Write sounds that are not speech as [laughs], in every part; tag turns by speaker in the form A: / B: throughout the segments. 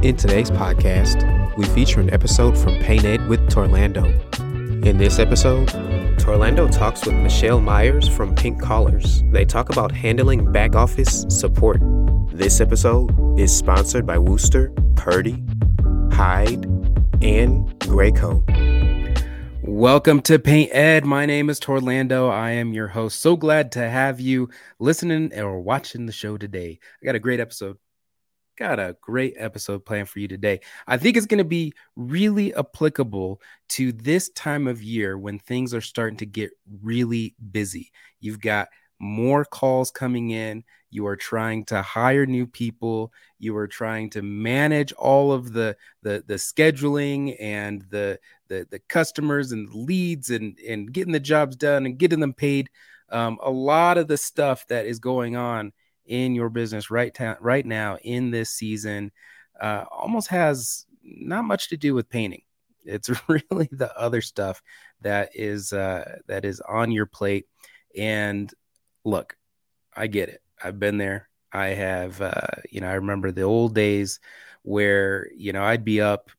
A: In today's podcast, we feature an episode from Paint Ed with Torlando. In this episode, Torlando talks with Michelle Myers from Pink Collars. They talk about handling back office support. This episode is sponsored by Wooster, Purdy, Hyde, and Graco. Welcome to Paint Ed. My name is Torlando. I am your host. So glad to have you listening or watching the show today. I got a great episode got a great episode planned for you today. I think it's going to be really applicable to this time of year when things are starting to get really busy. You've got more calls coming in. You are trying to hire new people. You are trying to manage all of the the, the scheduling and the, the the customers and leads and and getting the jobs done and getting them paid. Um, a lot of the stuff that is going on in your business right ta- right now in this season uh, almost has not much to do with painting. It's [laughs] really the other stuff that is uh, that is on your plate. And look, I get it. I've been there. I have, uh, you know, I remember the old days where you know I'd be up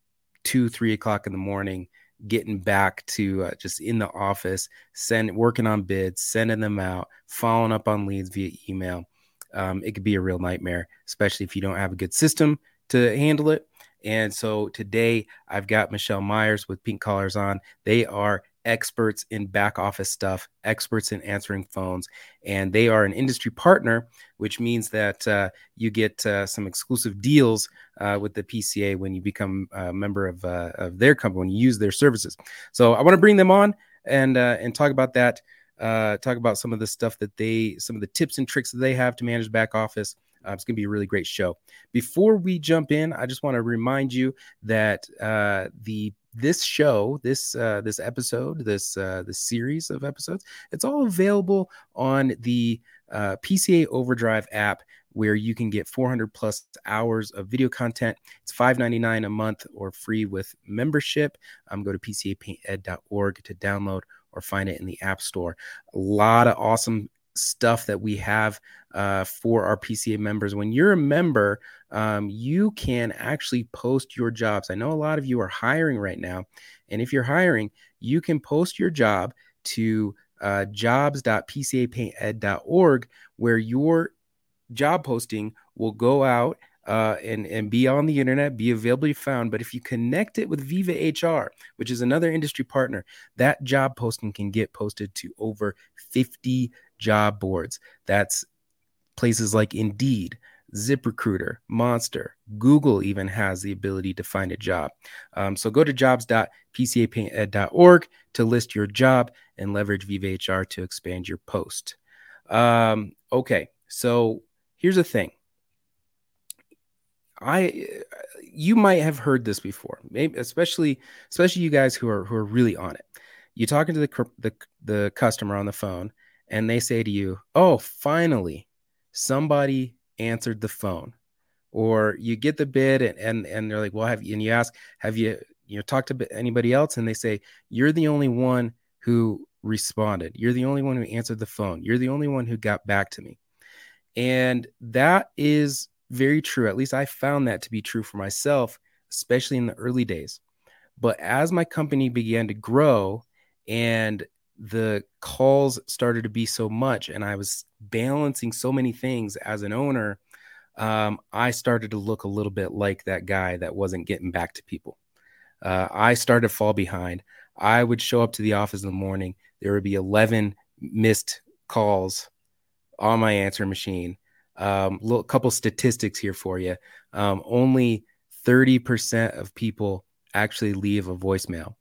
A: two, three o'clock in the morning, getting back to uh, just in the office, send working on bids, sending them out, following up on leads via email um, it could be a real nightmare, especially if you don't have a good system to handle it. And so today I've got Michelle Myers with Pink Collars on. They are experts in back office stuff, experts in answering phones, and they are an industry partner, which means that uh, you get uh, some exclusive deals uh, with the PCA when you become a member of, uh, of their company, when you use their services. So I want to bring them on and uh, and talk about that uh, talk about some of the stuff that they, some of the tips and tricks that they have to manage back office. Uh, it's going to be a really great show. Before we jump in, I just want to remind you that uh, the this show, this uh, this episode, this uh, this series of episodes, it's all available on the uh, PCA Overdrive app, where you can get 400 plus hours of video content. It's 5.99 a month or free with membership. Um, go to pcapainted.org to download or find it in the App Store. A lot of awesome stuff that we have uh, for our PCA members. When you're a member, um, you can actually post your jobs. I know a lot of you are hiring right now. And if you're hiring, you can post your job to uh, jobs.pcapainted.org, where your job posting will go out uh, and and be on the internet, be available found. But if you connect it with Viva HR, which is another industry partner, that job posting can get posted to over 50 job boards. That's places like Indeed, ZipRecruiter, Monster, Google even has the ability to find a job. Um, so go to jobs.pcapainted.org to list your job and leverage Viva HR to expand your post. Um, okay, so here's the thing I you might have heard this before, maybe especially especially you guys who are who are really on it. You're talking to the the the customer on the phone, and they say to you, "Oh, finally, somebody answered the phone," or you get the bid, and and, and they're like, "Well, have you?" And you ask, "Have you you know talked to anybody else?" And they say, "You're the only one who responded. You're the only one who answered the phone. You're the only one who got back to me." And that is very true. At least I found that to be true for myself, especially in the early days. But as my company began to grow and the calls started to be so much, and I was balancing so many things as an owner, um, I started to look a little bit like that guy that wasn't getting back to people. Uh, I started to fall behind. I would show up to the office in the morning. There would be 11 missed calls on my answer machine um, little couple statistics here for you. Um, only 30% of people actually leave a voicemail.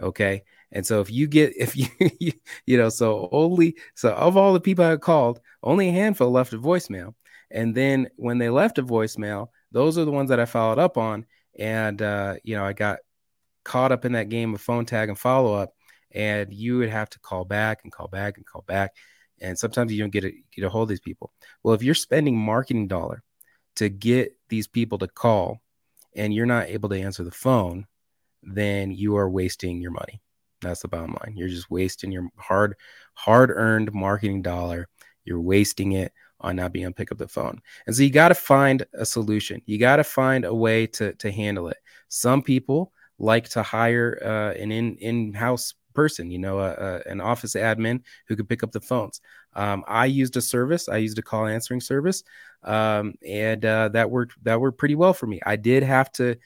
A: Okay. And so if you get, if [laughs] you, you know, so only, so of all the people I called, only a handful left a voicemail. And then when they left a voicemail, those are the ones that I followed up on. and uh, you know, I got caught up in that game of phone tag and follow up, and you would have to call back and call back and call back, and sometimes you don't get a, get a hold of these people. Well, if you're spending marketing dollar to get these people to call, and you're not able to answer the phone, then you are wasting your money. That's the bottom line. You're just wasting your hard, hard earned marketing dollar. You're wasting it on not being able to pick up the phone. And so you got to find a solution. You got to find a way to, to handle it. Some people like to hire uh, an in, in-house person, you know, an office admin who could pick up the phones. Um, I used a service. I used a call answering service, um, and uh, that worked. That worked pretty well for me. I did have to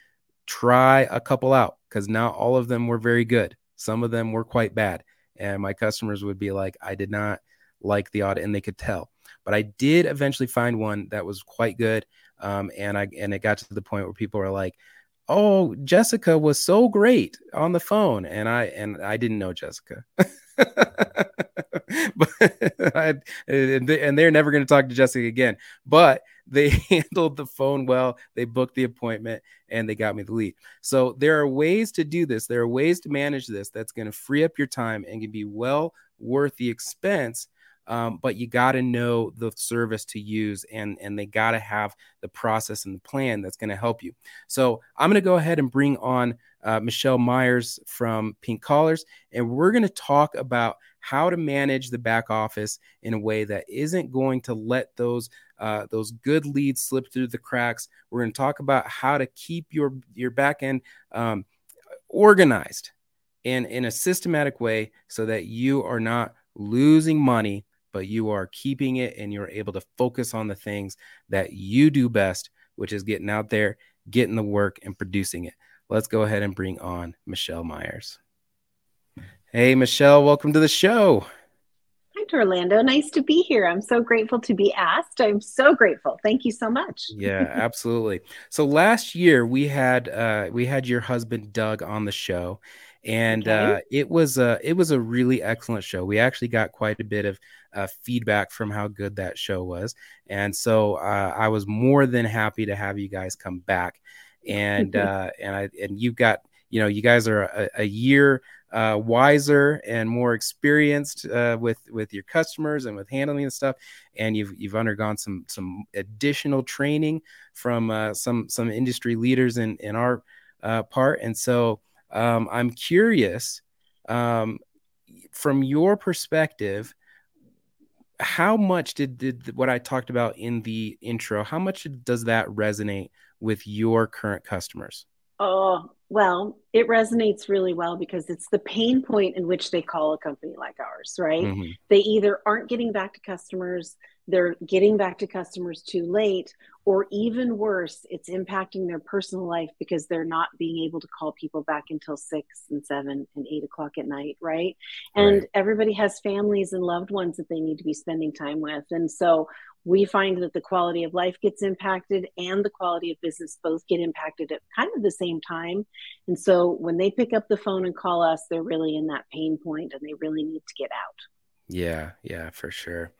A: try a couple out because not all of them were very good. Some of them were quite bad, and my customers would be like, "I did not like the audit," and they could tell. But I did eventually find one that was quite good, um, and I and it got to the point where people were like, "Oh, Jessica was so great on the phone," and I and I didn't know Jessica. [laughs] but [laughs] I, and, they, and they're never going to talk to Jessica again. But they [laughs] handled the phone well. They booked the appointment and they got me the lead. So there are ways to do this. There are ways to manage this that's going to free up your time and can be well worth the expense um, but you got to know the service to use and and they got to have the process and the plan that's going to help you. So i'm going to go ahead and bring on uh, michelle myers from pink collars and we're going to talk about how to manage the back office in a way that isn't going to let those uh, those good leads slip through the cracks. We're going to talk about how to keep your your back end um, organized in in a systematic way so that you are not losing money but you are keeping it and you're able to focus on the things that you do best, which is getting out there, getting the work, and producing it. Let's go ahead and bring on Michelle Myers. Hey, Michelle, welcome to the show.
B: Hi, Orlando. Nice to be here. I'm so grateful to be asked. I'm so grateful. Thank you so much.
A: yeah, [laughs] absolutely. So last year we had uh, we had your husband Doug on the show, and okay. uh, it was a it was a really excellent show. We actually got quite a bit of uh, feedback from how good that show was, and so uh, I was more than happy to have you guys come back, and [laughs] uh, and I and you got you know you guys are a, a year uh, wiser and more experienced uh, with with your customers and with handling the stuff, and you've you've undergone some some additional training from uh, some some industry leaders in in our uh, part, and so um, I'm curious um, from your perspective. How much did, did what I talked about in the intro? How much does that resonate with your current customers?
B: Oh, well, it resonates really well because it's the pain point in which they call a company like ours, right? Mm-hmm. They either aren't getting back to customers, they're getting back to customers too late, or even worse, it's impacting their personal life because they're not being able to call people back until six and seven and eight o'clock at night, right? And right. everybody has families and loved ones that they need to be spending time with. And so we find that the quality of life gets impacted and the quality of business both get impacted at kind of the same time. And so when they pick up the phone and call us, they're really in that pain point and they really need to get out.
A: Yeah, yeah, for sure.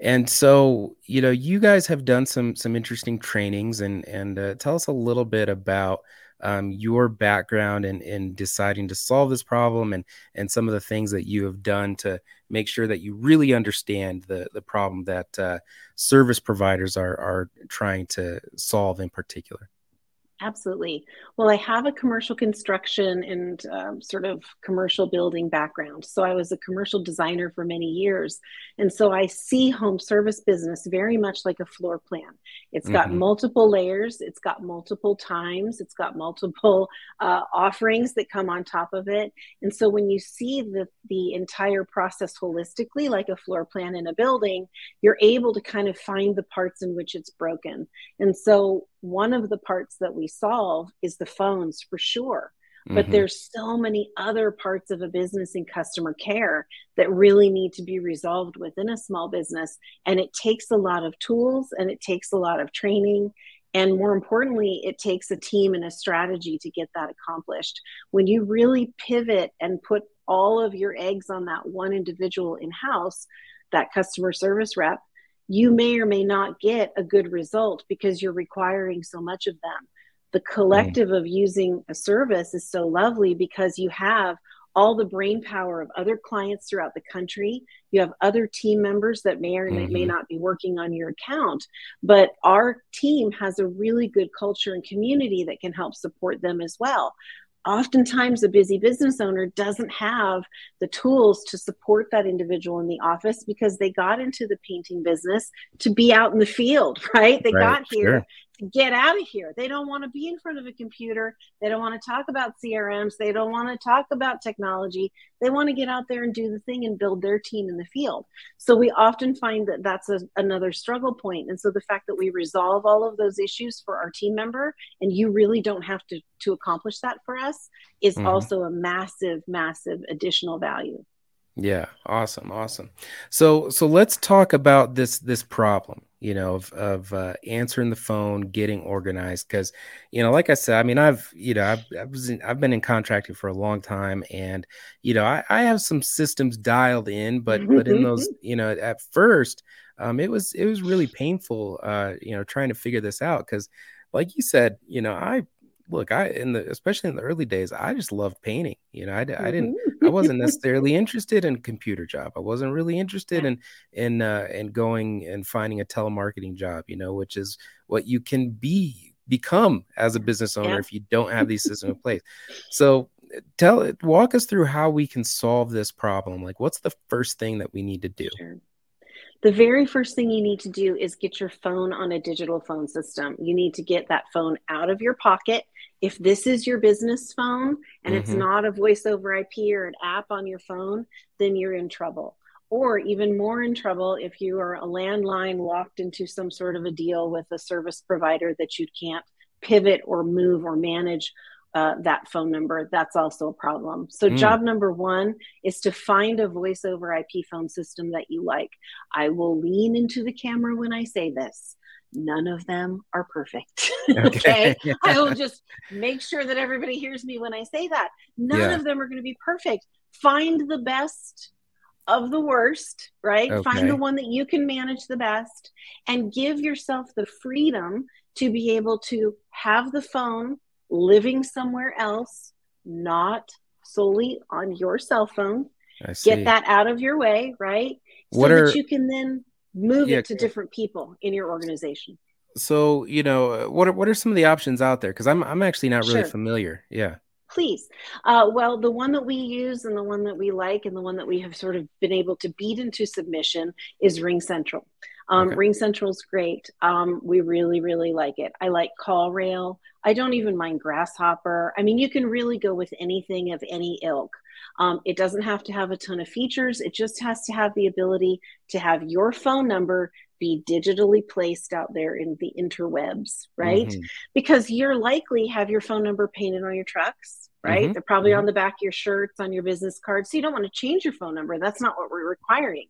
A: And so, you know, you guys have done some some interesting trainings, and and uh, tell us a little bit about um, your background in in deciding to solve this problem, and and some of the things that you have done to make sure that you really understand the the problem that uh, service providers are are trying to solve in particular.
B: Absolutely. Well, I have a commercial construction and um, sort of commercial building background. So I was a commercial designer for many years. And so I see home service business very much like a floor plan. It's got mm-hmm. multiple layers, it's got multiple times, it's got multiple uh, offerings that come on top of it. And so when you see the, the entire process holistically, like a floor plan in a building, you're able to kind of find the parts in which it's broken. And so one of the parts that we solve is the phones for sure. But mm-hmm. there's so many other parts of a business and customer care that really need to be resolved within a small business. And it takes a lot of tools and it takes a lot of training. And more importantly it takes a team and a strategy to get that accomplished. When you really pivot and put all of your eggs on that one individual in house that customer service rep you may or may not get a good result because you're requiring so much of them. the collective mm. of using a service is so lovely because you have all the brain power of other clients throughout the country. You have other team members that may or mm-hmm. may not be working on your account, but our team has a really good culture and community that can help support them as well. Oftentimes, a busy business owner doesn't have the tools to support that individual in the office because they got into the painting business to be out in the field, [laughs] right? They right, got here sure get out of here. They don't want to be in front of a computer. They don't want to talk about CRMs. They don't want to talk about technology. They want to get out there and do the thing and build their team in the field. So we often find that that's a, another struggle point. And so the fact that we resolve all of those issues for our team member and you really don't have to to accomplish that for us is mm-hmm. also a massive massive additional value.
A: Yeah, awesome, awesome. So so let's talk about this this problem, you know, of of uh, answering the phone, getting organized because you know, like I said, I mean, I've you know, I've I was in, I've been in contracting for a long time and you know, I, I have some systems dialed in, but but in those, you know, at first, um it was it was really painful uh, you know, trying to figure this out cuz like you said, you know, I look, I in the especially in the early days, I just loved painting. You know, I, I didn't, I wasn't mm-hmm. [laughs] necessarily interested in a computer job. I wasn't really interested in in uh, in going and finding a telemarketing job. You know, which is what you can be become as a business owner yeah. if you don't have these systems in [laughs] place. So tell it walk us through how we can solve this problem. Like, what's the first thing that we need to do?
B: Sure the very first thing you need to do is get your phone on a digital phone system. You need to get that phone out of your pocket. If this is your business phone and mm-hmm. it's not a voice over IP or an app on your phone, then you're in trouble. Or even more in trouble if you are a landline locked into some sort of a deal with a service provider that you can't pivot or move or manage uh, that phone number, that's also a problem. So, mm. job number one is to find a voice over IP phone system that you like. I will lean into the camera when I say this. None of them are perfect. [laughs] okay. okay? [laughs] I will just make sure that everybody hears me when I say that. None yeah. of them are going to be perfect. Find the best of the worst, right? Okay. Find the one that you can manage the best and give yourself the freedom to be able to have the phone living somewhere else, not solely on your cell phone. Get that out of your way, right? So what are, that you can then move yeah, it to different people in your organization.
A: So, you know, what are what are some of the options out there? Because I'm I'm actually not really sure. familiar. Yeah.
B: Please. Uh, well, the one that we use and the one that we like and the one that we have sort of been able to beat into submission is RingCentral. Um, okay. RingCentral is great. Um, we really, really like it. I like CallRail. I don't even mind Grasshopper. I mean, you can really go with anything of any ilk. Um, it doesn't have to have a ton of features. It just has to have the ability to have your phone number be digitally placed out there in the interwebs, right? Mm-hmm. Because you're likely have your phone number painted on your trucks, right? Mm-hmm. They're probably mm-hmm. on the back of your shirts, on your business cards. So you don't want to change your phone number. That's not what we're requiring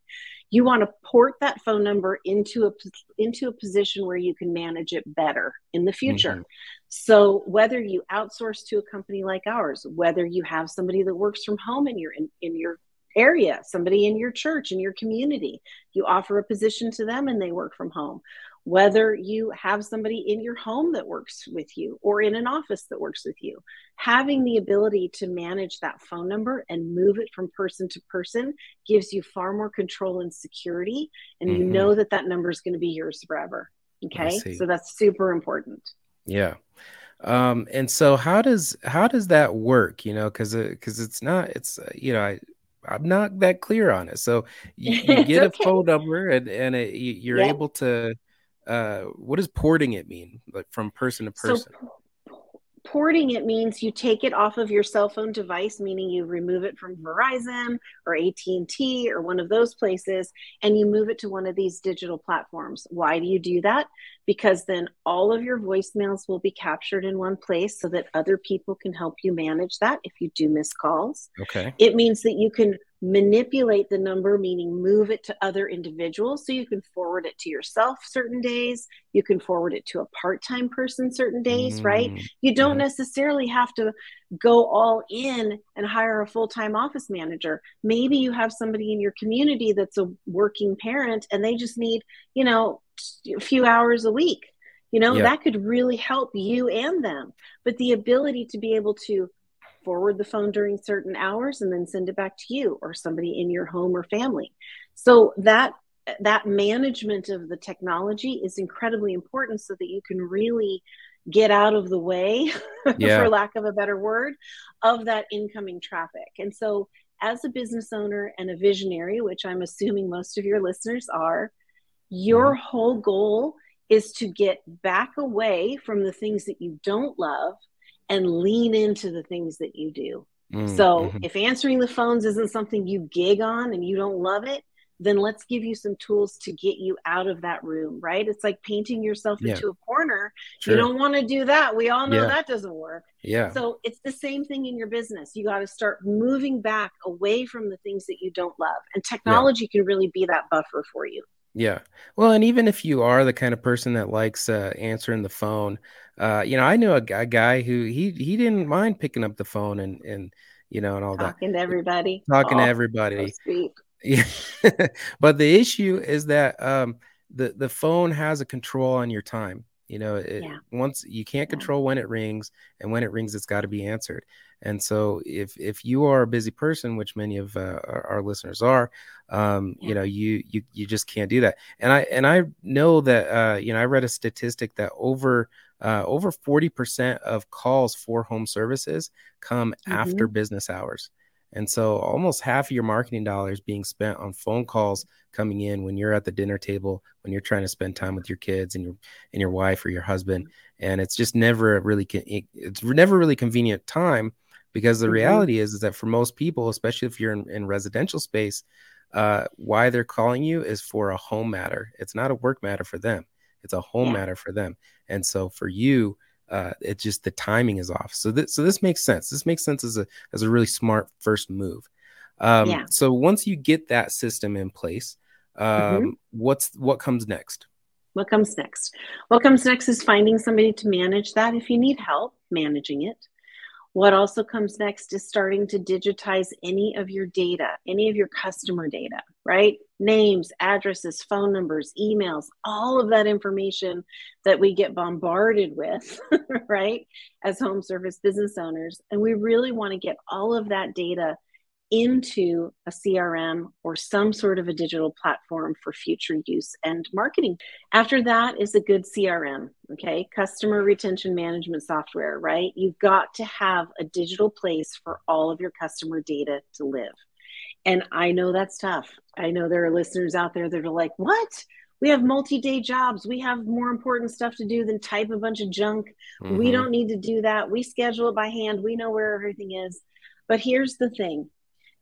B: you want to port that phone number into a into a position where you can manage it better in the future mm-hmm. so whether you outsource to a company like ours whether you have somebody that works from home in your in, in your area somebody in your church in your community you offer a position to them and they work from home whether you have somebody in your home that works with you or in an office that works with you, having the ability to manage that phone number and move it from person to person gives you far more control and security. And mm-hmm. you know that that number is going to be yours forever. Okay. So that's super important.
A: Yeah. Um, and so how does, how does that work? You know, cause, uh, cause it's not, it's, uh, you know, I, I'm not that clear on it. So you, [laughs] you get okay. a phone number and, and it, you're yep. able to, uh, what does porting it mean? Like from person to person. so,
B: porting it means you take it off of your cell phone device meaning you remove it from verizon or at&t or one of those places and you move it to one of these digital platforms. Why do you do that? Because then all of your voicemails will be captured in one place so that other people can help you manage that if you do miss calls.
A: Okay.
B: It means that you can manipulate the number, meaning move it to other individuals. So you can forward it to yourself certain days, you can forward it to a part time person certain days, mm, right? You don't yeah. necessarily have to go all in and hire a full time office manager. Maybe you have somebody in your community that's a working parent and they just need, you know, a few hours a week You know, yeah. that could really help you and them. But the ability to be able to forward the phone during certain hours and then send it back to you or somebody in your home or family. So that that management of the technology is incredibly important so that you can really get out of the way [laughs] yeah. for lack of a better word of that incoming traffic and so as a business owner and a visionary which i'm assuming most of your listeners are your mm-hmm. whole goal is to get back away from the things that you don't love and lean into the things that you do mm-hmm. so if answering the phones isn't something you gig on and you don't love it then let's give you some tools to get you out of that room, right? It's like painting yourself yeah. into a corner. Sure. You don't want to do that. We all know yeah. that doesn't work.
A: Yeah.
B: So it's the same thing in your business. You got to start moving back away from the things that you don't love. And technology yeah. can really be that buffer for you.
A: Yeah. Well, and even if you are the kind of person that likes uh, answering the phone, uh, you know, I knew a, a, guy who he he didn't mind picking up the phone and and you know and all
B: talking
A: that
B: talking to everybody,
A: talking oh, to everybody. So [laughs] yeah. but the issue is that um, the the phone has a control on your time. You know, it, yeah. once you can't control when it rings, and when it rings, it's got to be answered. And so, if if you are a busy person, which many of uh, our, our, listeners are, um, yeah. you know, you you you just can't do that. And I and I know that uh, you know I read a statistic that over uh, over forty percent of calls for home services come mm-hmm. after business hours. And so almost half of your marketing dollars being spent on phone calls coming in when you're at the dinner table, when you're trying to spend time with your kids and your and your wife or your husband. And it's just never really it's never really convenient time because the mm-hmm. reality is is that for most people, especially if you're in, in residential space, uh, why they're calling you is for a home matter. It's not a work matter for them. It's a home yeah. matter for them. And so for you, uh, it just the timing is off. So this so this makes sense. This makes sense as a as a really smart first move. Um, yeah. So once you get that system in place, um, mm-hmm. what's what comes next?
B: What comes next? What comes next is finding somebody to manage that if you need help managing it. What also comes next is starting to digitize any of your data, any of your customer data, right? Names, addresses, phone numbers, emails, all of that information that we get bombarded with, [laughs] right? As home service business owners. And we really want to get all of that data into a CRM or some sort of a digital platform for future use and marketing. After that is a good CRM, okay? Customer retention management software, right? You've got to have a digital place for all of your customer data to live. And I know that's tough. I know there are listeners out there that are like, what? We have multi day jobs. We have more important stuff to do than type a bunch of junk. Mm-hmm. We don't need to do that. We schedule it by hand. We know where everything is. But here's the thing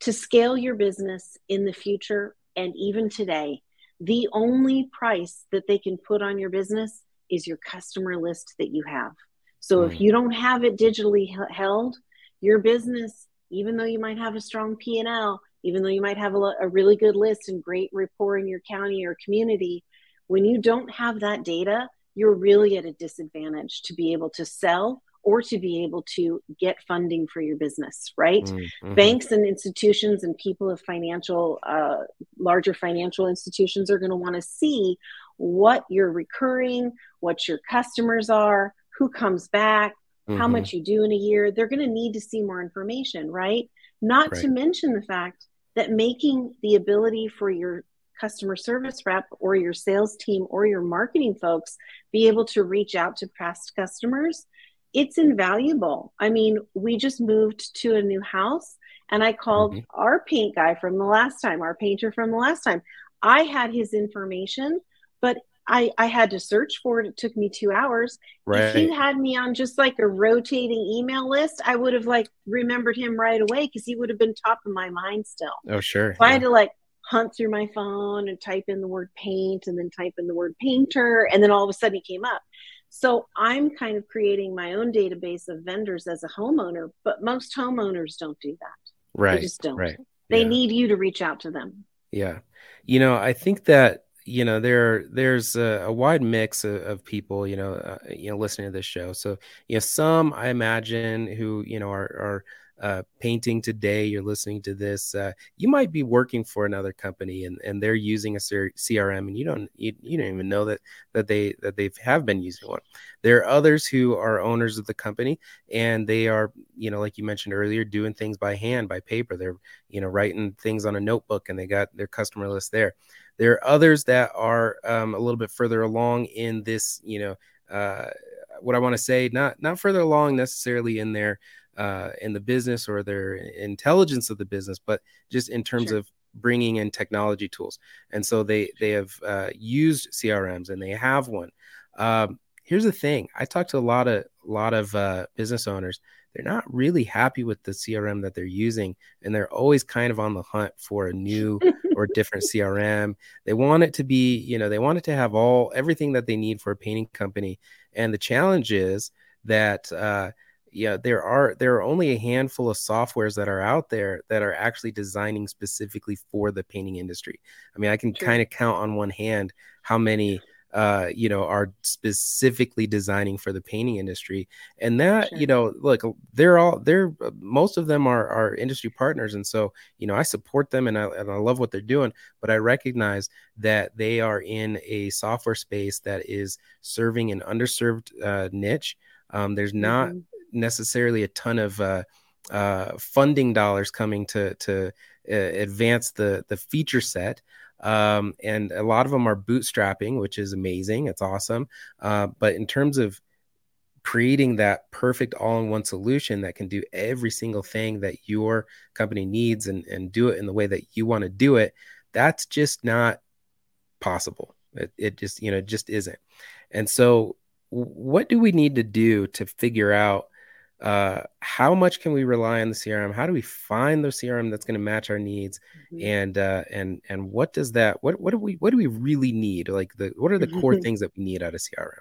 B: to scale your business in the future and even today, the only price that they can put on your business is your customer list that you have. So if hmm. you don't have it digitally held, your business, even though you might have a strong P&L, even though you might have a, a really good list and great rapport in your county or community, when you don't have that data, you're really at a disadvantage to be able to sell or to be able to get funding for your business, right? Mm-hmm. Banks and institutions and people of financial, uh, larger financial institutions are going to want to see what you're recurring, what your customers are, who comes back, mm-hmm. how much you do in a year. They're going to need to see more information, right? Not right. to mention the fact that making the ability for your customer service rep or your sales team or your marketing folks be able to reach out to past customers it's invaluable. I mean, we just moved to a new house and I called mm-hmm. our paint guy from the last time, our painter from the last time. I had his information, but I, I had to search for it. It took me two hours. Right. If he had me on just like a rotating email list, I would have like remembered him right away because he would have been top of my mind still.
A: Oh, sure.
B: So yeah. I had to like hunt through my phone and type in the word paint and then type in the word painter. And then all of a sudden he came up. So I'm kind of creating my own database of vendors as a homeowner, but most homeowners don't do that.
A: Right.
B: They just don't.
A: Right.
B: They yeah. need you to reach out to them.
A: Yeah. You know, I think that you know there there's a, a wide mix of, of, people you know uh, you know listening to this show so you know some i imagine who you know are are uh, painting today, you're listening to this, uh, you might be working for another company and, and they're using a CRM and you don't you, you don't even know that that they that they have been using one. There are others who are owners of the company and they are, you know, like you mentioned earlier, doing things by hand, by paper. They're, you know, writing things on a notebook and they got their customer list there. There are others that are um, a little bit further along in this, you know, uh, what I want to say, not not further along necessarily in their uh, in the business or their intelligence of the business, but just in terms sure. of bringing in technology tools. And so they they have uh, used CRMs and they have one. Um, here's the thing: I talk to a lot of a lot of uh, business owners. They're not really happy with the CRM that they're using, and they're always kind of on the hunt for a new [laughs] or different CRM. They want it to be, you know, they want it to have all everything that they need for a painting company. And the challenge is that uh, yeah, there are there are only a handful of softwares that are out there that are actually designing specifically for the painting industry. I mean, I can kind of count on one hand how many uh, you know, are specifically designing for the painting industry. And that, sure. you know, look, they're all they're most of them are are industry partners, and so you know, I support them and I and I love what they're doing. But I recognize that they are in a software space that is serving an underserved uh, niche. Um, there's not mm-hmm necessarily a ton of uh, uh, funding dollars coming to to uh, advance the the feature set. Um, and a lot of them are bootstrapping, which is amazing. It's awesome. Uh, but in terms of creating that perfect all-in-one solution that can do every single thing that your company needs and, and do it in the way that you want to do it, that's just not possible. It, it just, you know, just isn't. And so what do we need to do to figure out uh, how much can we rely on the CRM? How do we find the CRM that's going to match our needs? Mm-hmm. And uh, and and what does that what what do we what do we really need? Like the what are the core [laughs] things that we need out of CRM?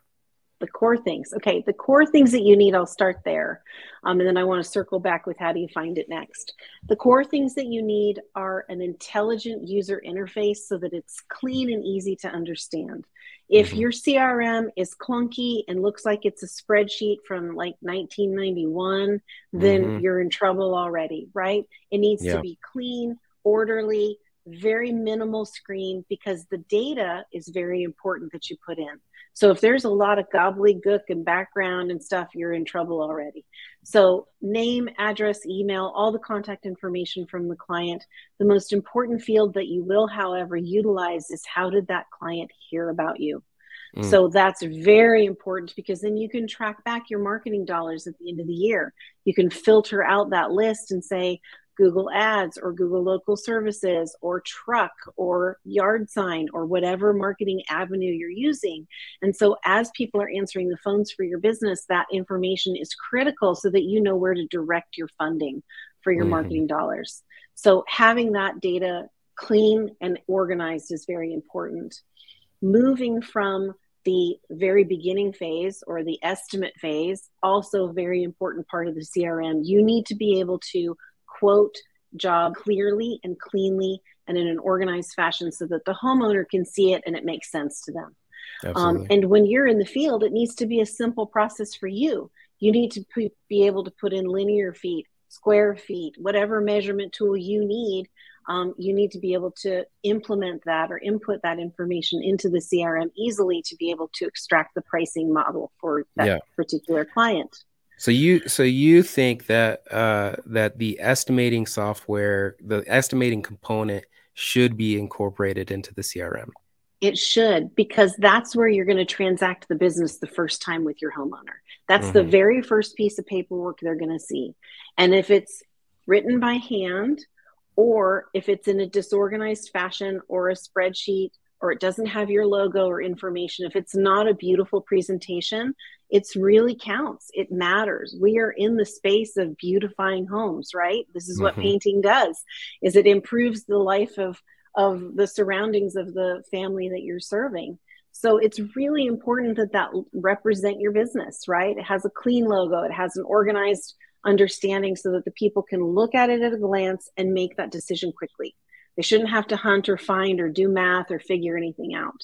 B: The core things. Okay, the core things that you need. I'll start there, um, and then I want to circle back with how do you find it next. The core things that you need are an intelligent user interface so that it's clean and easy to understand. If mm-hmm. your CRM is clunky and looks like it's a spreadsheet from like 1991, then mm-hmm. you're in trouble already, right? It needs yeah. to be clean, orderly, very minimal screen because the data is very important that you put in. So if there's a lot of gobbledygook and background and stuff, you're in trouble already. So name, address, email, all the contact information from the client. The most important field that you will, however, utilize is how did that client hear about you? Mm. So that's very important because then you can track back your marketing dollars at the end of the year. You can filter out that list and say, Google Ads or Google Local Services or Truck or Yard Sign or whatever marketing avenue you're using. And so, as people are answering the phones for your business, that information is critical so that you know where to direct your funding for your mm-hmm. marketing dollars. So, having that data clean and organized is very important. Moving from the very beginning phase or the estimate phase also a very important part of the crm you need to be able to quote job clearly and cleanly and in an organized fashion so that the homeowner can see it and it makes sense to them. Um, and when you're in the field, it needs to be a simple process for you. You need to p- be able to put in linear feet, square feet, whatever measurement tool you need. Um, you need to be able to implement that or input that information into the CRM easily to be able to extract the pricing model for that yeah. particular client.
A: So you so you think that uh, that the estimating software, the estimating component, should be incorporated into the CRM.
B: It should because that's where you're going to transact the business the first time with your homeowner. That's mm-hmm. the very first piece of paperwork they're going to see, and if it's written by hand, or if it's in a disorganized fashion or a spreadsheet or it doesn't have your logo or information, if it's not a beautiful presentation, it's really counts. It matters. We are in the space of beautifying homes, right? This is what mm-hmm. painting does. Is it improves the life of of the surroundings of the family that you're serving. So it's really important that that represent your business, right? It has a clean logo, it has an organized understanding so that the people can look at it at a glance and make that decision quickly. They shouldn't have to hunt or find or do math or figure anything out.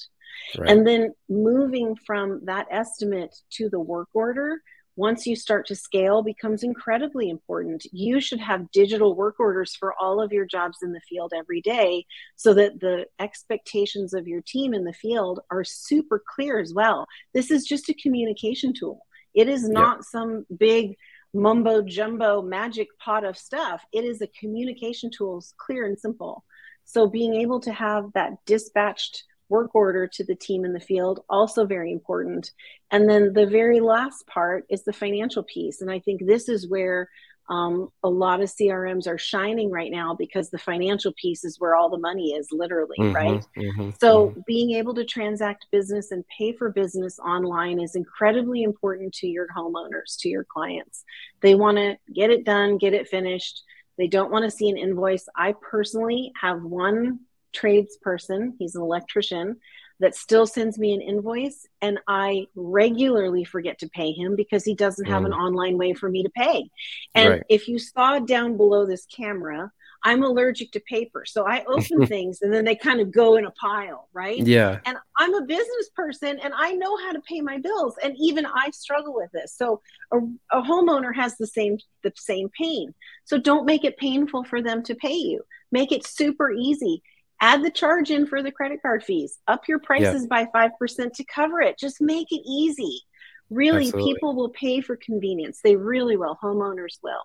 B: Right. And then moving from that estimate to the work order, once you start to scale becomes incredibly important. You should have digital work orders for all of your jobs in the field every day so that the expectations of your team in the field are super clear as well. This is just a communication tool. It is not some big mumbo jumbo magic pot of stuff. It is a communication tool clear and simple so being able to have that dispatched work order to the team in the field also very important. And then the very last part is the financial piece. And i think this is where um, a lot of crms are shining right now because the financial piece is where all the money is literally mm-hmm, right? mm-hmm, so mm-hmm. being able to transact business and pay for business online is incredibly important to your homeowners to your clients. They want to get it done get it finished they don't want to see an invoice i personally have one tradesperson, he's an electrician, that still sends me an invoice and I regularly forget to pay him because he doesn't have mm. an online way for me to pay. And right. if you saw down below this camera, I'm allergic to paper. So I open [laughs] things and then they kind of go in a pile, right?
A: Yeah.
B: And I'm a business person and I know how to pay my bills. And even I struggle with this. So a, a homeowner has the same the same pain. So don't make it painful for them to pay you. Make it super easy add the charge in for the credit card fees up your prices yeah. by 5% to cover it just make it easy really Absolutely. people will pay for convenience they really will homeowners will.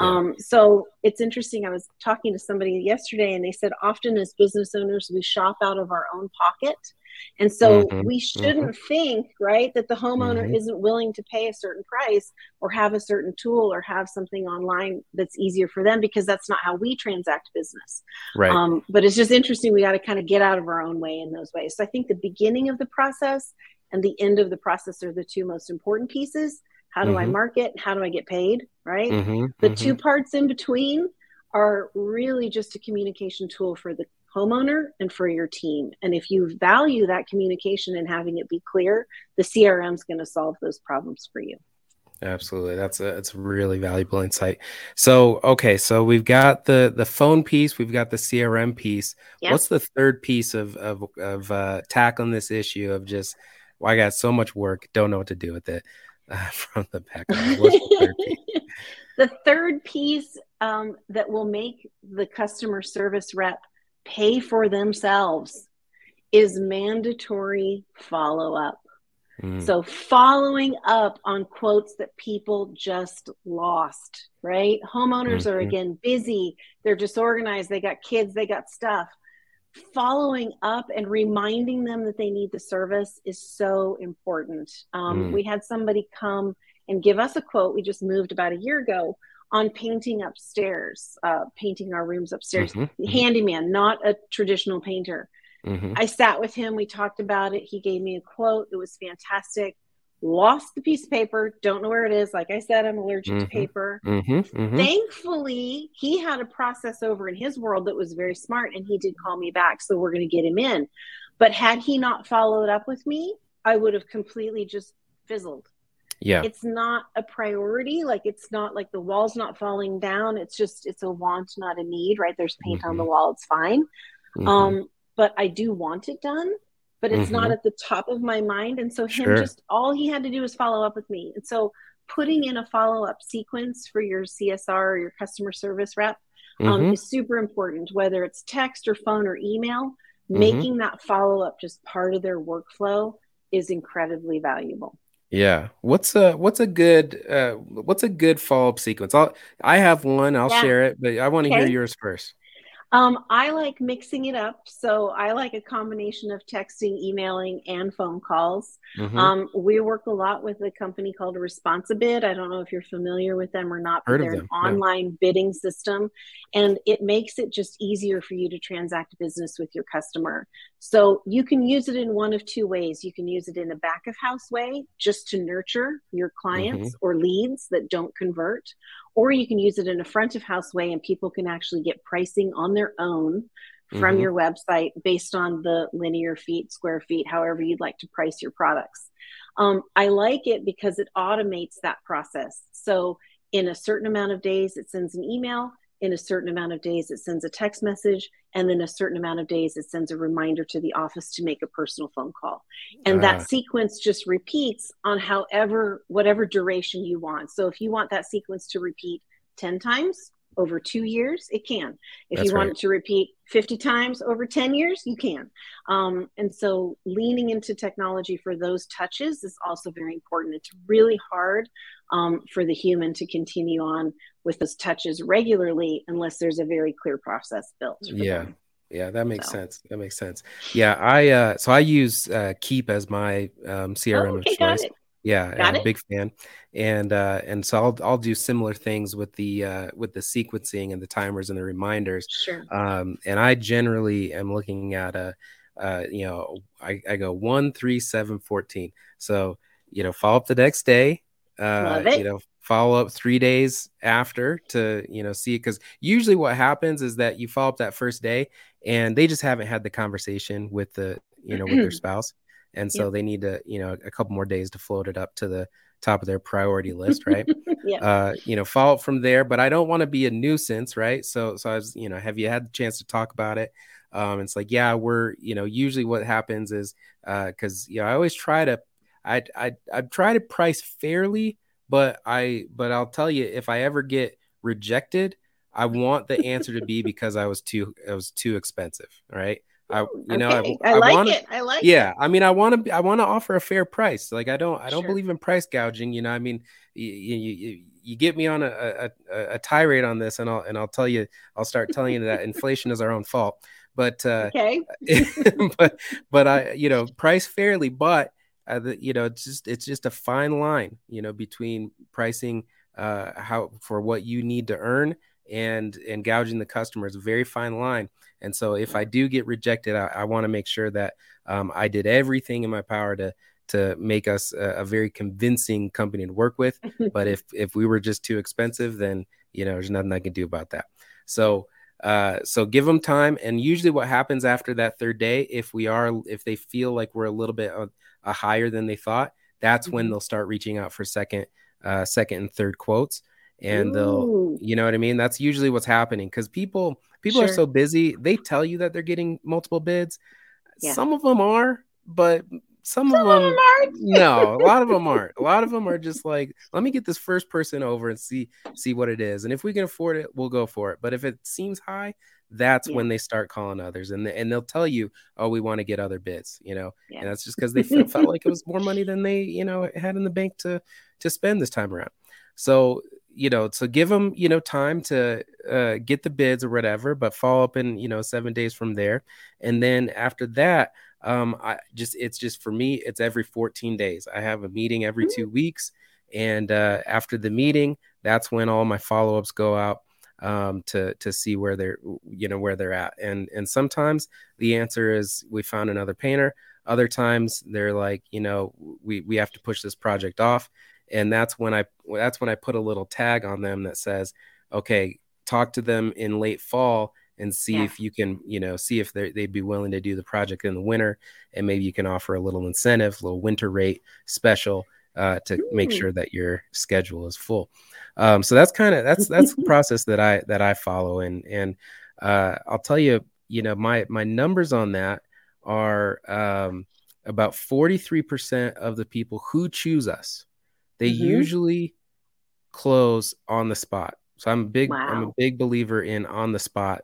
B: Um, so it's interesting i was talking to somebody yesterday and they said often as business owners we shop out of our own pocket and so mm-hmm. we shouldn't mm-hmm. think, right, that the homeowner mm-hmm. isn't willing to pay a certain price or have a certain tool or have something online that's easier for them because that's not how we transact business.
A: Right.
B: Um, but it's just interesting. We got to kind of get out of our own way in those ways. So I think the beginning of the process and the end of the process are the two most important pieces. How do I mm-hmm. market? How do I get paid? Right.
A: Mm-hmm.
B: The two mm-hmm. parts in between are really just a communication tool for the homeowner and for your team. And if you value that communication and having it be clear, the CRM is going to solve those problems for you.
A: Absolutely. That's a it's a really valuable insight. So, okay, so we've got the the phone piece, we've got the CRM piece. Yep. What's the third piece of of of uh, tackling this issue of just well, I got so much work, don't know what to do with it uh, [laughs] from the back. the third
B: piece? [laughs] the third piece um, that will make the customer service rep pay for themselves is mandatory follow up. Mm. So, following up on quotes that people just lost, right? Homeowners mm-hmm. are again busy, they're disorganized, they got kids, they got stuff. Following up and reminding them that they need the service is so important. Um, mm. We had somebody come and give us a quote. We just moved about a year ago on painting upstairs, uh, painting our rooms upstairs. Mm-hmm. mm-hmm. Handyman, not a traditional painter. Mm-hmm. I sat with him. We talked about it. He gave me a quote. It was fantastic. Lost the piece of paper. Don't know where it is. Like I said, I'm allergic mm-hmm. to paper.
A: Mm-hmm. Mm-hmm.
B: Thankfully, he had a process over in his world that was very smart, and he did call me back. So we're going to get him in. But had he not followed up with me, I would have completely just fizzled
A: yeah
B: it's not a priority like it's not like the wall's not falling down it's just it's a want not a need right there's paint on the mm-hmm. wall it's fine mm-hmm. um but i do want it done but it's mm-hmm. not at the top of my mind and so him sure. just all he had to do was follow up with me and so putting in a follow-up sequence for your csr or your customer service rep um, mm-hmm. is super important whether it's text or phone or email mm-hmm. making that follow-up just part of their workflow is incredibly valuable
A: yeah. What's a what's a good uh what's a good follow-up sequence? I'll I have one, I'll yeah. share it, but I want to okay. hear yours first.
B: Um, I like mixing it up. So I like a combination of texting, emailing, and phone calls. Mm-hmm. Um, we work a lot with a company called Responsibid. I don't know if you're familiar with them or not, but Heard they're an online bidding system. And it makes it just easier for you to transact business with your customer. So you can use it in one of two ways. You can use it in a back of house way, just to nurture your clients mm-hmm. or leads that don't convert or you can use it in a front of house way and people can actually get pricing on their own from mm-hmm. your website based on the linear feet square feet however you'd like to price your products. Um, i like it because it automates that process. So in a certain amount of days it sends an email in a certain amount of days it sends a text message and then a certain amount of days it sends a reminder to the office to make a personal phone call and uh. that ah. sequence just repeats on however whatever duration you want so if you want that sequence to repeat 10 times over two years it can if That's you want right. it to repeat 50 times over 10 years you can um, and so leaning into technology for those touches is also very important it's really hard um, for the human to continue on with those touches regularly unless there's a very clear process built.
A: Yeah. Them. Yeah, that makes so. sense. That makes sense. Yeah, I uh so I use uh Keap as my um CRM oh, okay, of choice. Yeah, got I'm it. a big fan. And uh and so I'll I'll do similar things with the uh with the sequencing and the timers and the reminders.
B: Sure.
A: Um and I generally am looking at a uh you know I, I go one, three, seven, 14. So, you know, follow up the next day, uh, you know, follow up three days after to, you know, see it. Cause usually what happens is that you follow up that first day and they just haven't had the conversation with the, you know, with their [clears throat] spouse. And so they need to, you know, a couple more days to float it up to the top of their priority list, right? [laughs] yeah. Uh, you know, follow up from there, but I don't want to be a nuisance, right? So, so I was, you know, have you had the chance to talk about it? Um, it's like, yeah, we're, you know, usually what happens is, uh, cause, you know, I always try to I I I try to price fairly, but I but I'll tell you if I ever get rejected, I want the answer to be because I was too I was too expensive, right? I you know
B: I, I, I like wanna, it. I like
A: yeah. It. I mean I want to I want to offer a fair price. Like I don't I don't sure. believe in price gouging. You know I mean you you, you get me on a, a, a tirade on this and I'll and I'll tell you I'll start telling you that inflation is our own fault. But uh,
B: okay. [laughs]
A: but but I you know price fairly, but uh, the, you know it's just it's just a fine line you know between pricing uh, how for what you need to earn and and gouging the customer. Is a very fine line. And so if i do get rejected i, I want to make sure that um, i did everything in my power to to make us a, a, very convincing company to work with. But [laughs] if if we were just too expensive then you know there's nothing i can do about that. So uh, so give them time. And usually what happens after that third day if we are if they feel like we're a little bit a higher than they thought, that's mm-hmm. when they'll start reaching out for second, uh, second and third quotes, and Ooh. they'll, you know what I mean. That's usually what's happening because people people sure. are so busy. They tell you that they're getting multiple bids. Yeah. Some of them are, but some, some of them, them [laughs] no, a lot of them aren't. A lot of them are just like, let me get this first person over and see see what it is, and if we can afford it, we'll go for it. But if it seems high, that's yeah. when they start calling others and, and they'll tell you oh we want to get other bids you know yeah. and that's just because they felt, felt like it was more money than they you know had in the bank to to spend this time around so you know so give them you know time to uh, get the bids or whatever but follow up in you know seven days from there and then after that um i just it's just for me it's every 14 days. I have a meeting every two weeks and uh, after the meeting that's when all my follow-ups go out um, to to see where they're you know where they're at. And and sometimes the answer is we found another painter. Other times they're like you know we we have to push this project off. And that's when i that's when i put a little tag on them that says okay talk to them in late fall and see yeah. if you can you know see if they'd be willing to do the project in the winter and maybe you can offer a little incentive a little winter rate special uh, to make sure that your schedule is full um, so that's kind of that's that's the [laughs] process that I that I follow, and and uh, I'll tell you, you know, my my numbers on that are um, about forty three percent of the people who choose us, they mm-hmm. usually close on the spot. So I'm a big wow. I'm a big believer in on the spot.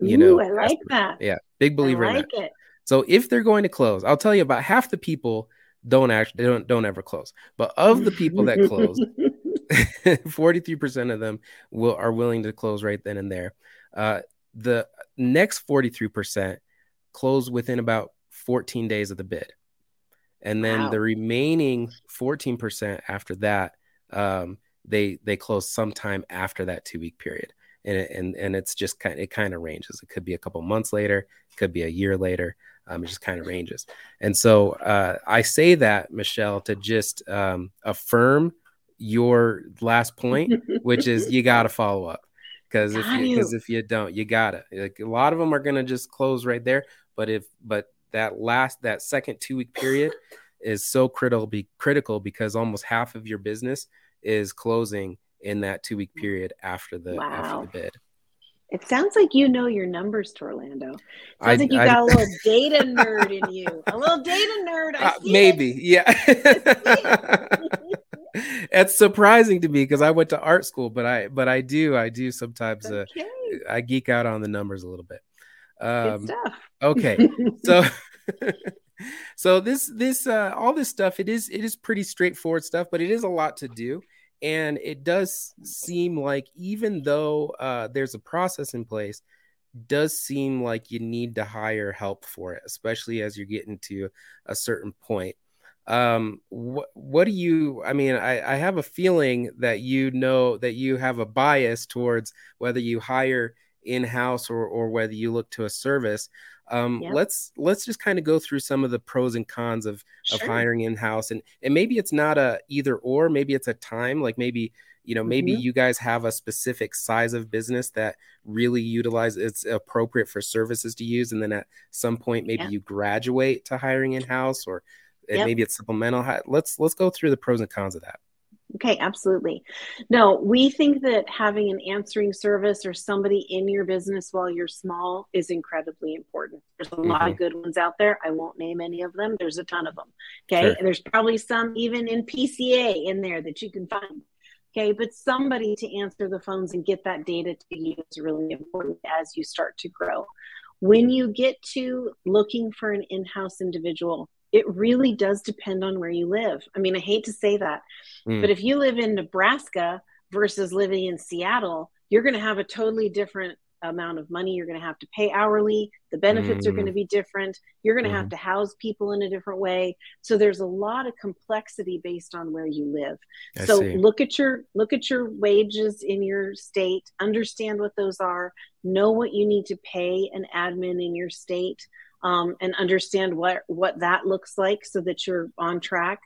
B: You Ooh, know, I like that.
A: Yeah, big believer I like in that. It. So if they're going to close, I'll tell you about half the people don't actually don't don't ever close. But of the people that close, [laughs] [laughs] 43% of them will are willing to close right then and there. Uh, the next 43% close within about 14 days of the bid. And then wow. the remaining 14% after that, um, they they close sometime after that two week period. And, it, and and it's just kind it kind of ranges. It could be a couple months later, it could be a year later. Um, it just kind of ranges. And so uh, I say that Michelle to just um, affirm your last point, which is you got to follow up because if you because if you don't, you gotta. Like a lot of them are gonna just close right there. But if but that last that second two week period is so critical be critical because almost half of your business is closing in that two week period after the wow. after the bid.
B: It sounds like you know your numbers, Orlando. Sounds I, like you I, got a little data nerd in you. A little data nerd. Uh,
A: maybe, it. [laughs] yeah. It's surprising to me because I went to art school, but I but I do I do sometimes uh, okay. uh, I geek out on the numbers a little bit. Um, okay, so [laughs] so this this uh, all this stuff it is it is pretty straightforward stuff, but it is a lot to do, and it does seem like even though uh, there's a process in place, does seem like you need to hire help for it, especially as you're getting to a certain point. Um, what what do you? I mean, I, I have a feeling that you know that you have a bias towards whether you hire in house or or whether you look to a service. Um, yep. Let's let's just kind of go through some of the pros and cons of sure. of hiring in house, and and maybe it's not a either or, maybe it's a time. Like maybe you know maybe mm-hmm. you guys have a specific size of business that really utilize it's appropriate for services to use, and then at some point maybe you graduate to hiring in house, or yep. maybe it's supplemental. Let's let's go through the pros and cons of that.
B: Okay, absolutely. No, we think that having an answering service or somebody in your business while you're small is incredibly important. There's a mm-hmm. lot of mm-hmm. good ones out there. I won't name any of them. There's a ton of them. Okay. Sure. And there's probably some even in PCA in there that you can find. Okay. But somebody to answer the phones and get that data to you is really important as you start to grow. When you get to looking for an in house individual, it really does depend on where you live. I mean, I hate to say that, mm. but if you live in Nebraska versus living in Seattle, you're going to have a totally different amount of money you're going to have to pay hourly. The benefits mm. are going to be different. You're going to mm. have to house people in a different way. So there's a lot of complexity based on where you live. I so see. look at your look at your wages in your state, understand what those are, know what you need to pay an admin in your state um, and understand what what that looks like so that you're on track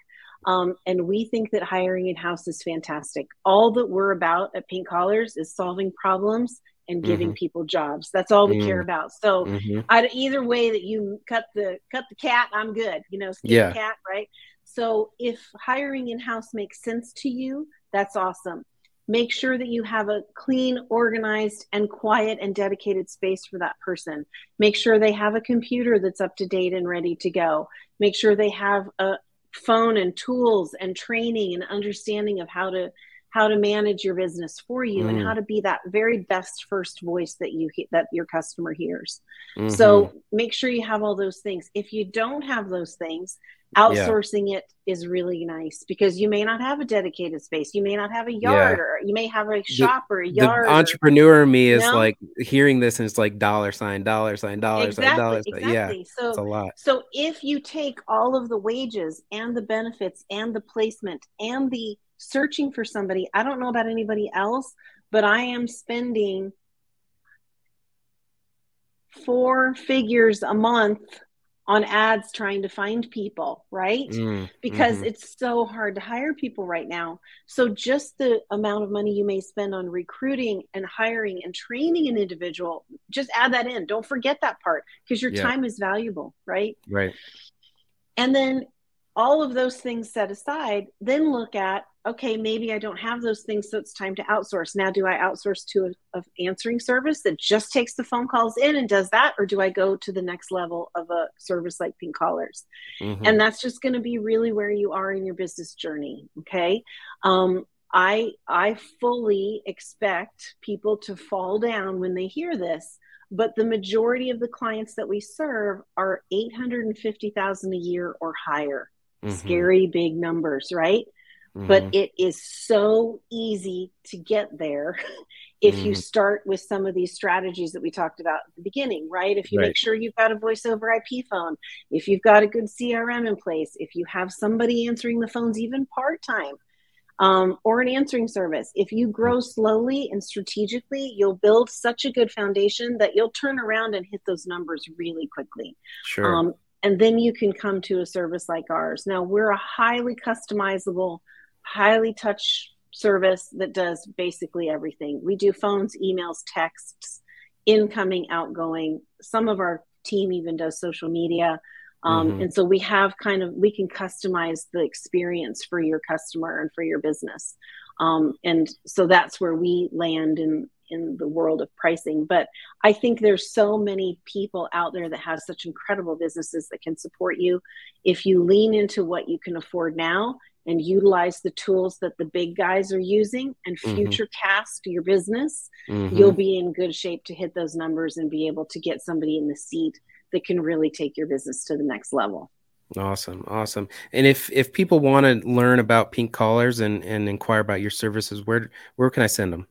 B: um, and we think that hiring in house is fantastic all that we're about at pink callers is solving problems and giving mm-hmm. people jobs that's all we mm-hmm. care about so mm-hmm. either way that you cut the cut the cat i'm good you know yeah. cat right so if hiring in house makes sense to you that's awesome make sure that you have a clean, organized, and quiet and dedicated space for that person. Make sure they have a computer that's up to date and ready to go. Make sure they have a phone and tools and training and understanding of how to how to manage your business for you mm. and how to be that very best first voice that you that your customer hears. Mm-hmm. So make sure you have all those things. If you don't have those things, outsourcing yeah. it is really nice because you may not have a dedicated space you may not have a yard yeah. or you may have a shop the, or a yard
A: the entrepreneur or, me is know? like hearing this and it's like dollar sign dollar sign dollar exactly, sign dollar sign exactly. yeah so it's a lot
B: so if you take all of the wages and the benefits and the placement and the searching for somebody. I don't know about anybody else, but I am spending four figures a month on ads trying to find people, right? Mm, because mm-hmm. it's so hard to hire people right now. So, just the amount of money you may spend on recruiting and hiring and training an individual, just add that in. Don't forget that part because your yeah. time is valuable, right?
A: Right.
B: And then all of those things set aside, then look at okay, maybe I don't have those things, so it's time to outsource. Now, do I outsource to a, a, answering service that just takes the phone calls in and does that, or do I go to the next level of a service like Pink Callers? Mm-hmm. And that's just going to be really where you are in your business journey. Okay. Um, I I fully expect people to fall down when they hear this, but the majority of the clients that we serve are 850,000 a year or higher. Mm-hmm. Scary big numbers, right? Mm-hmm. But it is so easy to get there [laughs] if mm-hmm. you start with some of these strategies that we talked about at the beginning, right? If you right. make sure you've got a voice over IP phone, if you've got a good CRM in place, if you have somebody answering the phones even part time, um, or an answering service. If you grow mm-hmm. slowly and strategically, you'll build such a good foundation that you'll turn around and hit those numbers really quickly.
A: Sure. Um,
B: and then you can come to a service like ours. Now, we're a highly customizable highly touch service that does basically everything. We do phones, emails, texts, incoming, outgoing. Some of our team even does social media. Um, mm-hmm. And so we have kind of, we can customize the experience for your customer and for your business. Um, and so that's where we land in in the world of pricing. But I think there's so many people out there that have such incredible businesses that can support you. If you lean into what you can afford now and utilize the tools that the big guys are using and mm-hmm. future mm-hmm. cast your business, mm-hmm. you'll be in good shape to hit those numbers and be able to get somebody in the seat that can really take your business to the next level.
A: Awesome, awesome. And if if people want to learn about Pink Callers and and inquire about your services, where where can I send them?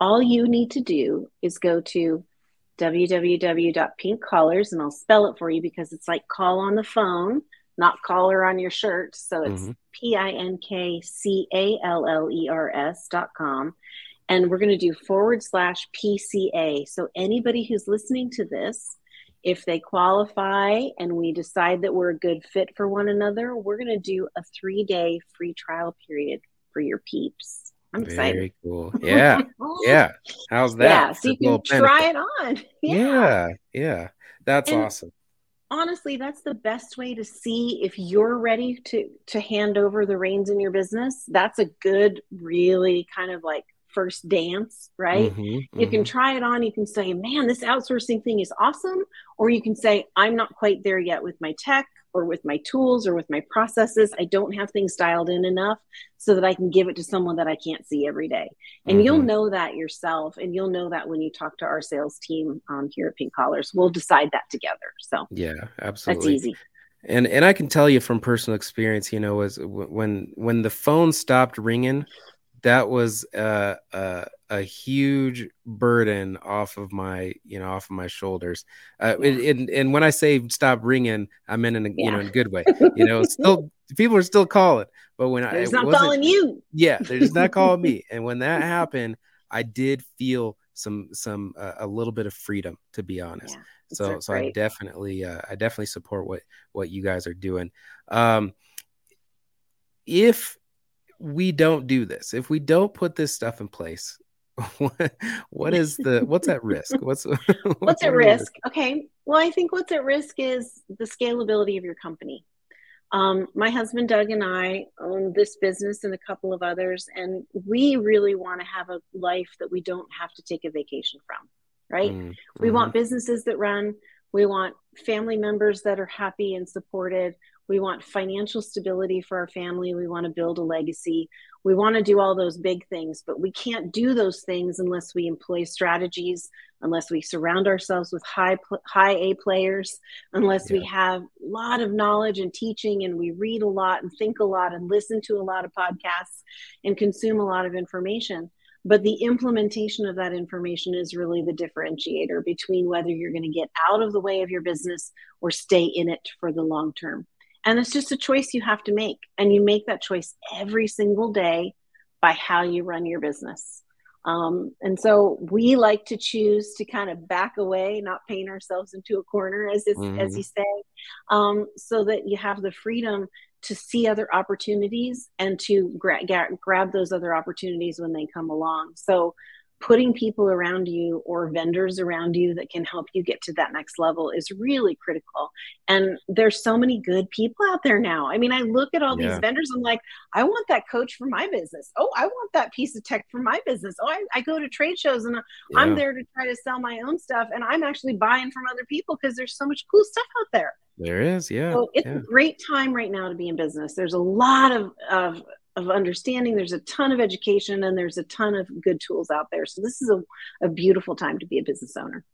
B: All you need to do is go to www.pinkcallers, and I'll spell it for you because it's like call on the phone, not collar on your shirt. So it's mm-hmm. P I N K C A L L E R S dot com. And we're going to do forward slash PCA. So anybody who's listening to this if they qualify and we decide that we're a good fit for one another, we're going to do a three day free trial period for your peeps. I'm excited. Very
A: cool. Yeah. [laughs] yeah. How's that?
B: Yeah. So you can try it on. [laughs]
A: Yeah. Yeah. yeah. That's and awesome.
B: Honestly, that's the best way to see if you're ready to to hand over the reins in your business. That's a good, really kind of like first dance, right? Mm-hmm, you mm-hmm. can try it on. You can say, man, this outsourcing thing is awesome. Or you can say, I'm not quite there yet with my tech or with my tools or with my processes. I don't have things dialed in enough so that I can give it to someone that I can't see every day. And mm-hmm. you'll know that yourself. And you'll know that when you talk to our sales team um, here at Pink Callers. We'll decide that together. So,
A: yeah, absolutely. That's easy and and I can tell you from personal experience, you know, was when when the phone stopped ringing that was a, a, a huge burden off of my you know off of my shoulders uh, yeah. and, and when i say stop ringing i meant in a yeah. you know in a good way [laughs] you know still people are still calling but when
B: they're i not calling you
A: yeah they're just not calling me [laughs] and when that happened i did feel some some uh, a little bit of freedom to be honest yeah, so so great. i definitely uh, i definitely support what what you guys are doing um if we don't do this, if we don't put this stuff in place, [laughs] what, what is the what's at risk? [laughs] What's [laughs]
B: what's, what's at risk? Okay. Well, I think what's at risk is the scalability of your company. Um, my husband Doug and I own this business and a couple of others, and we really want to have a life that we don't have to take a vacation from. Right? Mm-hmm. We want mm-hmm. businesses that run. We want family members that are happy and supported. We want financial stability for our family. We want to build a legacy. We want to do all those big things, but we can't do those things unless we employ strategies, unless we surround ourselves with high high A players, unless yeah. we have a lot of knowledge and teaching and we read a lot and think a lot and listen to a lot of podcasts and consume a lot of information but the implementation of that information is really the differentiator between whether you're going to get out of the way of your business or stay in it for the long term and it's just a choice you have to make. And you make that choice every single day by how you run your business. Um, and so we like to choose to kind of back away, not paint ourselves into a corner, as mm-hmm. as you say, um, so that you have the freedom to see other opportunities and to gra- grab those other opportunities when they come along. So putting people around you or vendors around you that can help you get to that next level is really critical. And there's so many good people out there now. I mean, I look at all yeah. these vendors, I'm like, I want that coach for my business. Oh, I want that piece of tech for my business. Oh, I, I go to trade shows and uh, yeah. I'm there to try to sell my own stuff. And I'm actually buying from other people because there's so much cool stuff out there.
A: There is, yeah.
B: So it's
A: yeah.
B: a great time right now to be in business. There's a lot of, of of understanding. There's a ton of education and there's a ton of good tools out there. So this is a, a beautiful time to be a business owner.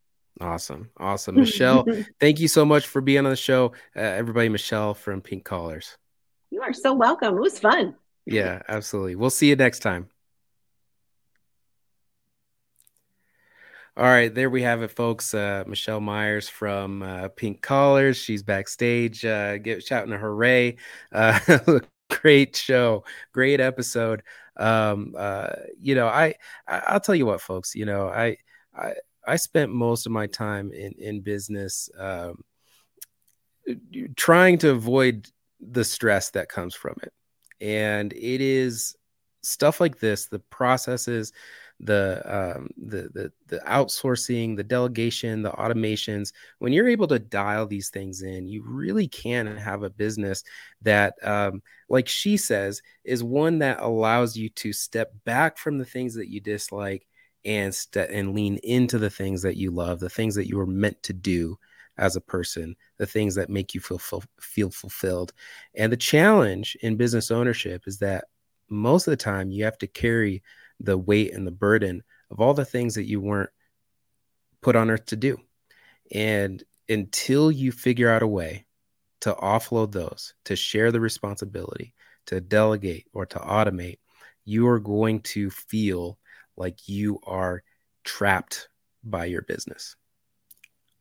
A: Awesome. Awesome. Michelle, [laughs] thank you so much for being on the show. Uh, everybody, Michelle from Pink Callers.
B: You are so welcome. It was fun.
A: Yeah, absolutely. We'll see you next time. All right, there we have it, folks. Uh, Michelle Myers from uh, Pink Callers. She's backstage, uh, get shouting a hooray. [laughs] Great show, great episode. Um, uh, you know, I, I will tell you what, folks. You know, I I I spent most of my time in in business, um, trying to avoid the stress that comes from it, and it is stuff like this, the processes, the um, the the the outsourcing, the delegation, the automations. When you're able to dial these things in, you really can have a business that, um, like she says, is one that allows you to step back from the things that you dislike and st- and lean into the things that you love, the things that you were meant to do as a person, the things that make you feel feel fulfilled. And the challenge in business ownership is that most of the time you have to carry the weight and the burden of all the things that you weren't put on earth to do. And until you figure out a way to offload those, to share the responsibility, to delegate or to automate, you are going to feel like you are trapped by your business.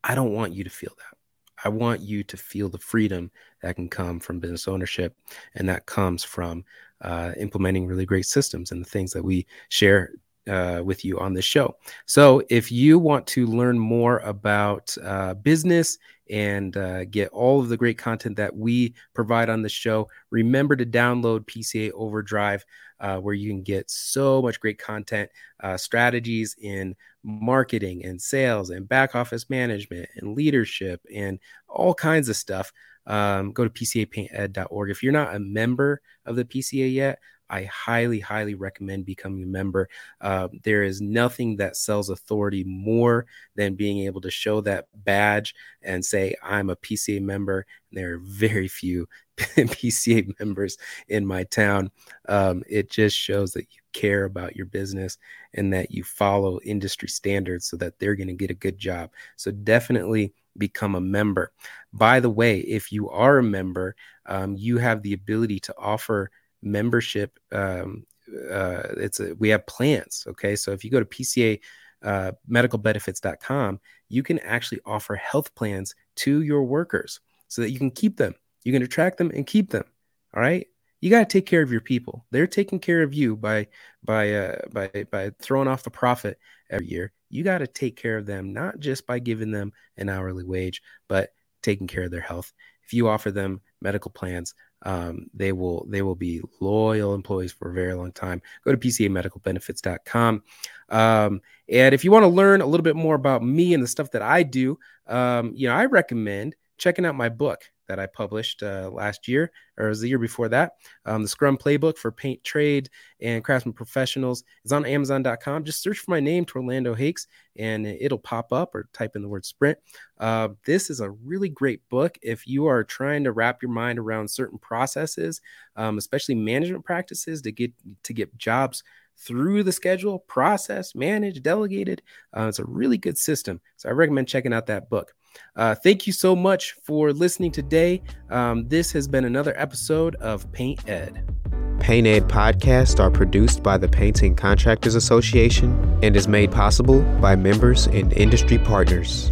A: I don't want you to feel that. I want you to feel the freedom that can come from business ownership and that comes from uh, implementing really great systems and the things that we share uh, with you on this show. So, if you want to learn more about uh, business and uh, get all of the great content that we provide on the show, remember to download PCA Overdrive, uh, where you can get so much great content, uh, strategies in marketing and sales and back office management and leadership and all kinds of stuff. Um, go to pcapainted.org. If you're not a member of the PCA yet, I highly, highly recommend becoming a member. Uh, there is nothing that sells authority more than being able to show that badge and say, I'm a PCA member. And there are very few [laughs] PCA members in my town. Um, it just shows that you care about your business and that you follow industry standards so that they're going to get a good job. So definitely become a member. By the way, if you are a member, um, you have the ability to offer membership. Um, uh, it's a, we have plans. Okay, so if you go to PCA uh, medicalbenefits.com, you can actually offer health plans to your workers so that you can keep them. You can attract them and keep them. All right. You got to take care of your people. They're taking care of you by by uh, by by throwing off the profit every year. You got to take care of them not just by giving them an hourly wage, but taking care of their health. If you offer them medical plans, um, they will they will be loyal employees for a very long time. Go to pcamedicalbenefits.com. Um, and if you want to learn a little bit more about me and the stuff that I do, um, you know, I recommend checking out my book that I published uh, last year, or it was the year before that. Um, the Scrum Playbook for Paint Trade and Craftsman Professionals is on Amazon.com. Just search for my name, Torlando Hakes, and it'll pop up, or type in the word Sprint. Uh, this is a really great book if you are trying to wrap your mind around certain processes, um, especially management practices to get to get jobs through the schedule, process, manage, delegated. Uh, it's a really good system. So I recommend checking out that book. Uh, thank you so much for listening today. Um, this has been another episode of Paint Ed.
C: Paint Ed podcasts are produced by the Painting Contractors Association and is made possible by members and industry partners.